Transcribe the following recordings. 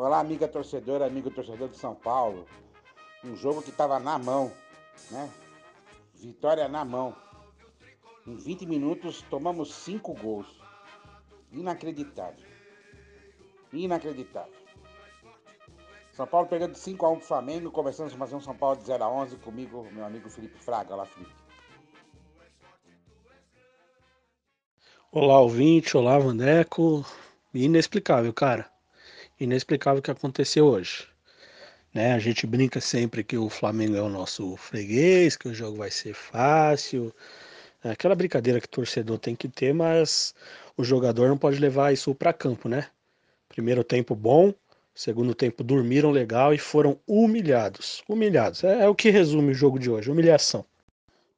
Olá, amiga torcedora, amigo torcedor de São Paulo. Um jogo que estava na mão, né? Vitória na mão. Em 20 minutos tomamos 5 gols. Inacreditável. Inacreditável. São Paulo perdendo 5x1 pro Flamengo. Começamos a fazer um São Paulo de 0x11 comigo, meu amigo Felipe Fraga. Olá, Felipe. Olá, ouvinte. Olá, Vandeco. Inexplicável, cara. Inexplicável que aconteceu hoje. Né? A gente brinca sempre que o Flamengo é o nosso freguês, que o jogo vai ser fácil. É aquela brincadeira que o torcedor tem que ter, mas o jogador não pode levar isso para campo, né? Primeiro tempo bom, segundo tempo dormiram legal e foram humilhados. Humilhados. É, é o que resume o jogo de hoje, humilhação.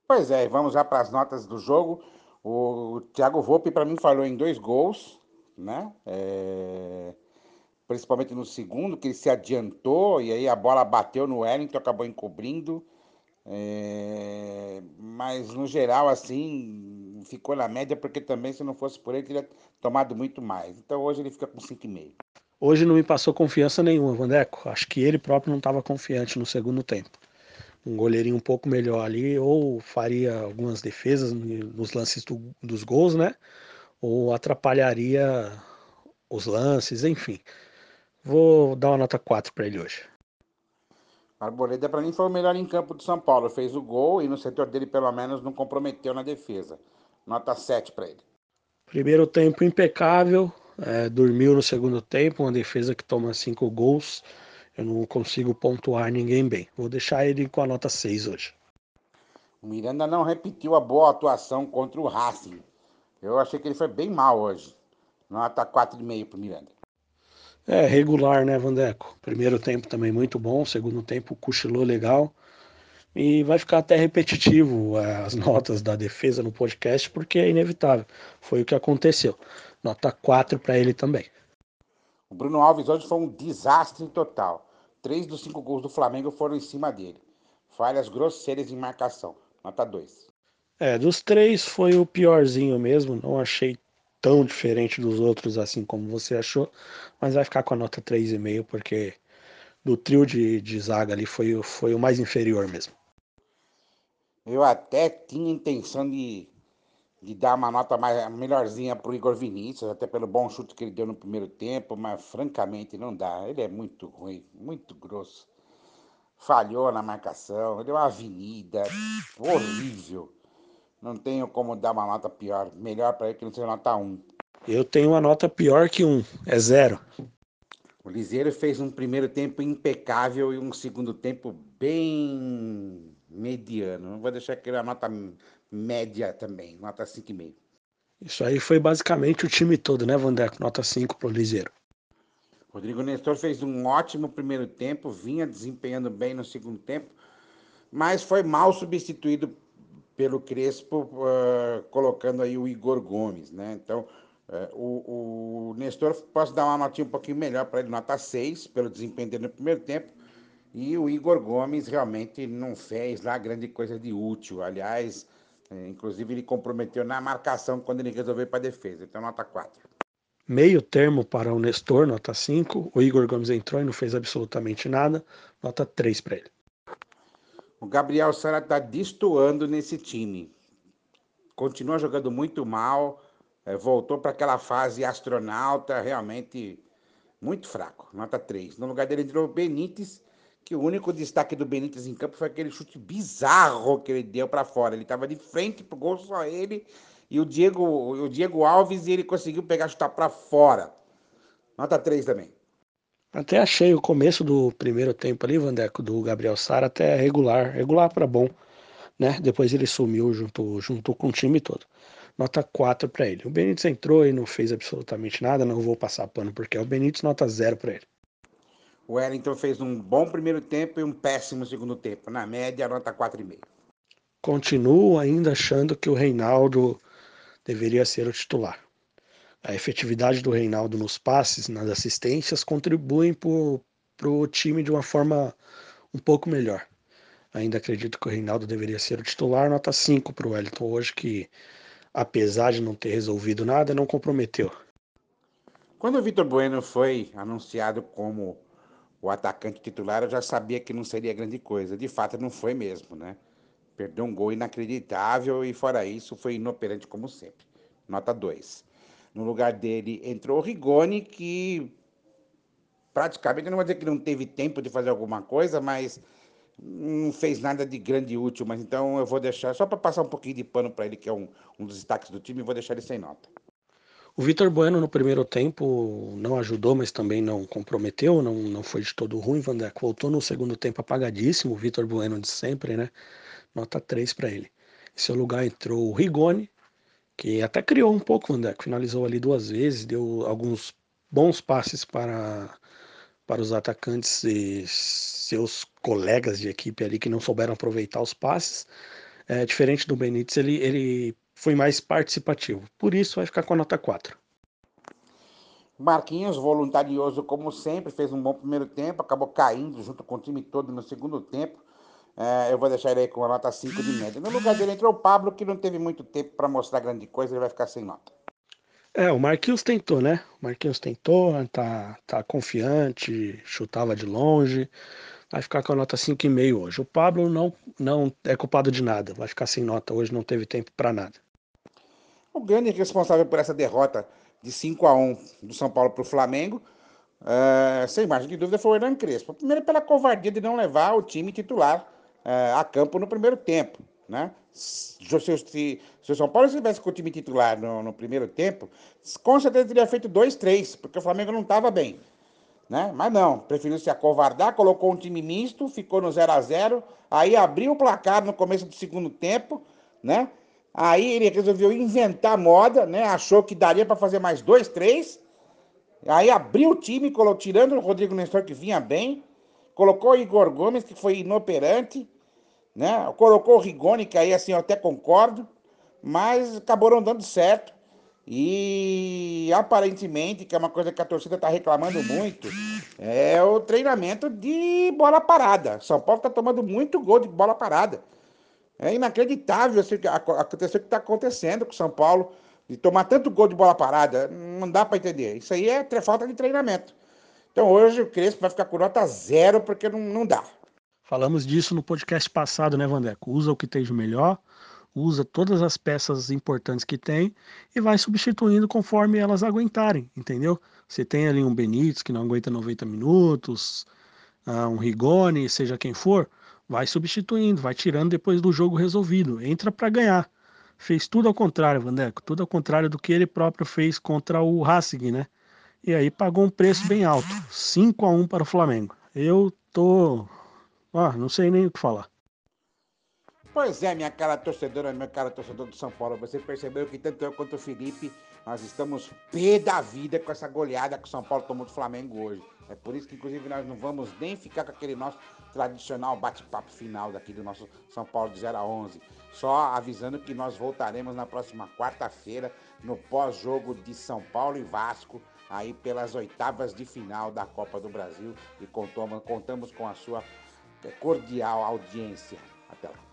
Pois é, vamos já para as notas do jogo. O Thiago Volpe, para mim, falou em dois gols, né? É... Principalmente no segundo, que ele se adiantou e aí a bola bateu no Wellington, acabou encobrindo. É... Mas no geral, assim, ficou na média, porque também, se não fosse por ele, teria tomado muito mais. Então hoje ele fica com 5,5. Hoje não me passou confiança nenhuma, Vandeco. Acho que ele próprio não estava confiante no segundo tempo um goleirinho um pouco melhor ali, ou faria algumas defesas nos lances do, dos gols, né? Ou atrapalharia os lances, enfim. Vou dar uma nota 4 para ele hoje. Arboleda, para mim, foi o melhor em campo do São Paulo. Fez o gol e no setor dele, pelo menos, não comprometeu na defesa. Nota 7 para ele. Primeiro tempo impecável, é, dormiu no segundo tempo, uma defesa que toma cinco gols. Eu não consigo pontuar ninguém bem. Vou deixar ele com a nota 6 hoje. O Miranda não repetiu a boa atuação contra o Racing. Eu achei que ele foi bem mal hoje. Nota 4,5 para o Miranda. É, regular, né, Vandeco? Primeiro tempo também muito bom, segundo tempo cochilou legal. E vai ficar até repetitivo é, as notas da defesa no podcast, porque é inevitável. Foi o que aconteceu. Nota 4 para ele também. O Bruno Alves hoje foi um desastre total. Três dos cinco gols do Flamengo foram em cima dele. Falhas grosseiras em marcação. Nota 2. É, dos três foi o piorzinho mesmo. Não achei tão diferente dos outros assim como você achou. Mas vai ficar com a nota 3,5 porque do trio de, de zaga ali foi, foi o mais inferior mesmo. Eu até tinha intenção de de dar uma nota mais, melhorzinha para o Igor Vinícius, até pelo bom chute que ele deu no primeiro tempo, mas francamente não dá. Ele é muito ruim, muito grosso. Falhou na marcação, deu uma avenida horrível. Não tenho como dar uma nota pior, melhor para ele que não seja nota 1. Eu tenho uma nota pior que 1, é zero. O Liseiro fez um primeiro tempo impecável e um segundo tempo bem mediano. Não vou deixar aquela nota média também, nota 5,5. Isso aí foi basicamente o time todo, né, Vandeco? Nota 5 pro Liseiro. Rodrigo Nestor fez um ótimo primeiro tempo, vinha desempenhando bem no segundo tempo, mas foi mal substituído pelo Crespo, uh, colocando aí o Igor Gomes, né? Então, uh, o, o Nestor, posso dar uma notinha um pouquinho melhor para ele, nota 6, pelo desempenho dele no primeiro tempo, e o Igor Gomes realmente não fez lá grande coisa de útil. Aliás, é, inclusive, ele comprometeu na marcação quando ele resolveu para a defesa. Então, nota 4. Meio termo para o Nestor, nota 5. O Igor Gomes entrou e não fez absolutamente nada. Nota 3 para ele. O Gabriel Sara está destoando nesse time. Continua jogando muito mal. É, voltou para aquela fase astronauta, realmente muito fraco. Nota 3. No lugar dele entrou o Benítez que o único destaque do Benítez em campo foi aquele chute bizarro que ele deu para fora. Ele estava de frente pro gol só ele e o Diego, o Diego Alves e ele conseguiu pegar chutar para fora. Nota 3 também. Até achei o começo do primeiro tempo ali, Vandeco, do Gabriel Sara, até regular, regular para bom, né? Depois ele sumiu junto, junto com o time todo. Nota 4 para ele. O Benítez entrou e não fez absolutamente nada, não vou passar pano porque é o Benítez, nota 0 para ele. O Wellington fez um bom primeiro tempo e um péssimo segundo tempo. Na média, nota 4,5. Continuo ainda achando que o Reinaldo deveria ser o titular. A efetividade do Reinaldo nos passes, nas assistências, contribuem para o time de uma forma um pouco melhor. Ainda acredito que o Reinaldo deveria ser o titular, nota 5 para o Wellington hoje, que apesar de não ter resolvido nada, não comprometeu. Quando o Vitor Bueno foi anunciado como o atacante titular, eu já sabia que não seria grande coisa. De fato, não foi mesmo, né? Perdeu um gol inacreditável e, fora isso, foi inoperante como sempre. Nota 2. No lugar dele entrou o Rigoni, que praticamente, não vou dizer que não teve tempo de fazer alguma coisa, mas não fez nada de grande e útil. Mas então eu vou deixar, só para passar um pouquinho de pano para ele, que é um, um dos destaques do time, vou deixar ele sem nota. O Vitor Bueno no primeiro tempo não ajudou, mas também não comprometeu, não, não foi de todo ruim. Van voltou no segundo tempo apagadíssimo, o Vitor Bueno de sempre, né? Nota 3 para ele. Em seu lugar entrou o Rigoni, que até criou um pouco Dijk, finalizou ali duas vezes, deu alguns bons passes para, para os atacantes e seus colegas de equipe ali que não souberam aproveitar os passes. É, diferente do Benítez, ele, ele foi mais participativo. Por isso vai ficar com a nota 4. Marquinhos, voluntarioso como sempre, fez um bom primeiro tempo, acabou caindo junto com o time todo no segundo tempo. É, eu vou deixar ele aí com a nota 5 de média. No lugar dele entrou o Pablo, que não teve muito tempo para mostrar grande coisa, ele vai ficar sem nota. É, o Marquinhos tentou, né? O Marquinhos tentou, tá, tá confiante, chutava de longe, vai ficar com a nota 5,5 hoje. O Pablo não, não é culpado de nada, vai ficar sem nota hoje, não teve tempo para nada. O grande responsável por essa derrota de 5 a 1 do São Paulo para o Flamengo, uh, sem margem de dúvida, foi o Hernan Crespo. Primeiro, pela covardia de não levar o time titular uh, a campo no primeiro tempo. Né? Se, se, se o São Paulo estivesse com o time titular no, no primeiro tempo, com certeza teria feito 2-3, porque o Flamengo não estava bem. Né? Mas não, preferiu se acovardar, colocou um time misto, ficou no 0 a 0 aí abriu o placar no começo do segundo tempo, né? Aí ele resolveu inventar moda, né? Achou que daria para fazer mais dois, três. Aí abriu o time, tirando o Rodrigo Nestor, que vinha bem. Colocou Igor Gomes, que foi inoperante. Né? Colocou o Rigoni, que aí assim eu até concordo. Mas acabou não dando certo. E aparentemente, que é uma coisa que a torcida está reclamando muito, é o treinamento de bola parada. São Paulo está tomando muito gol de bola parada. É inacreditável acontecer o que está acontecendo com o São Paulo, de tomar tanto gol de bola parada. Não dá para entender. Isso aí é falta de treinamento. Então hoje o Crespo vai ficar com nota zero, porque não, não dá. Falamos disso no podcast passado, né, Vandeco? Usa o que tem de melhor, usa todas as peças importantes que tem e vai substituindo conforme elas aguentarem, entendeu? Você tem ali um Benítez que não aguenta 90 minutos, ah, um Rigoni, seja quem for, vai substituindo, vai tirando depois do jogo resolvido, entra para ganhar. Fez tudo ao contrário, Vandeco, tudo ao contrário do que ele próprio fez contra o Racing, né? E aí pagou um preço bem alto, 5 a 1 para o Flamengo. Eu tô, ah, não sei nem o que falar. Pois é, minha cara torcedora, meu cara torcedor do São Paulo, você percebeu que tanto eu quanto o Felipe, nós estamos pé da vida com essa goleada que o São Paulo tomou do Flamengo hoje. É por isso que, inclusive, nós não vamos nem ficar com aquele nosso tradicional bate-papo final daqui do nosso São Paulo de 0 a 11. Só avisando que nós voltaremos na próxima quarta-feira no pós-jogo de São Paulo e Vasco, aí pelas oitavas de final da Copa do Brasil e contamos, contamos com a sua cordial audiência. Até lá.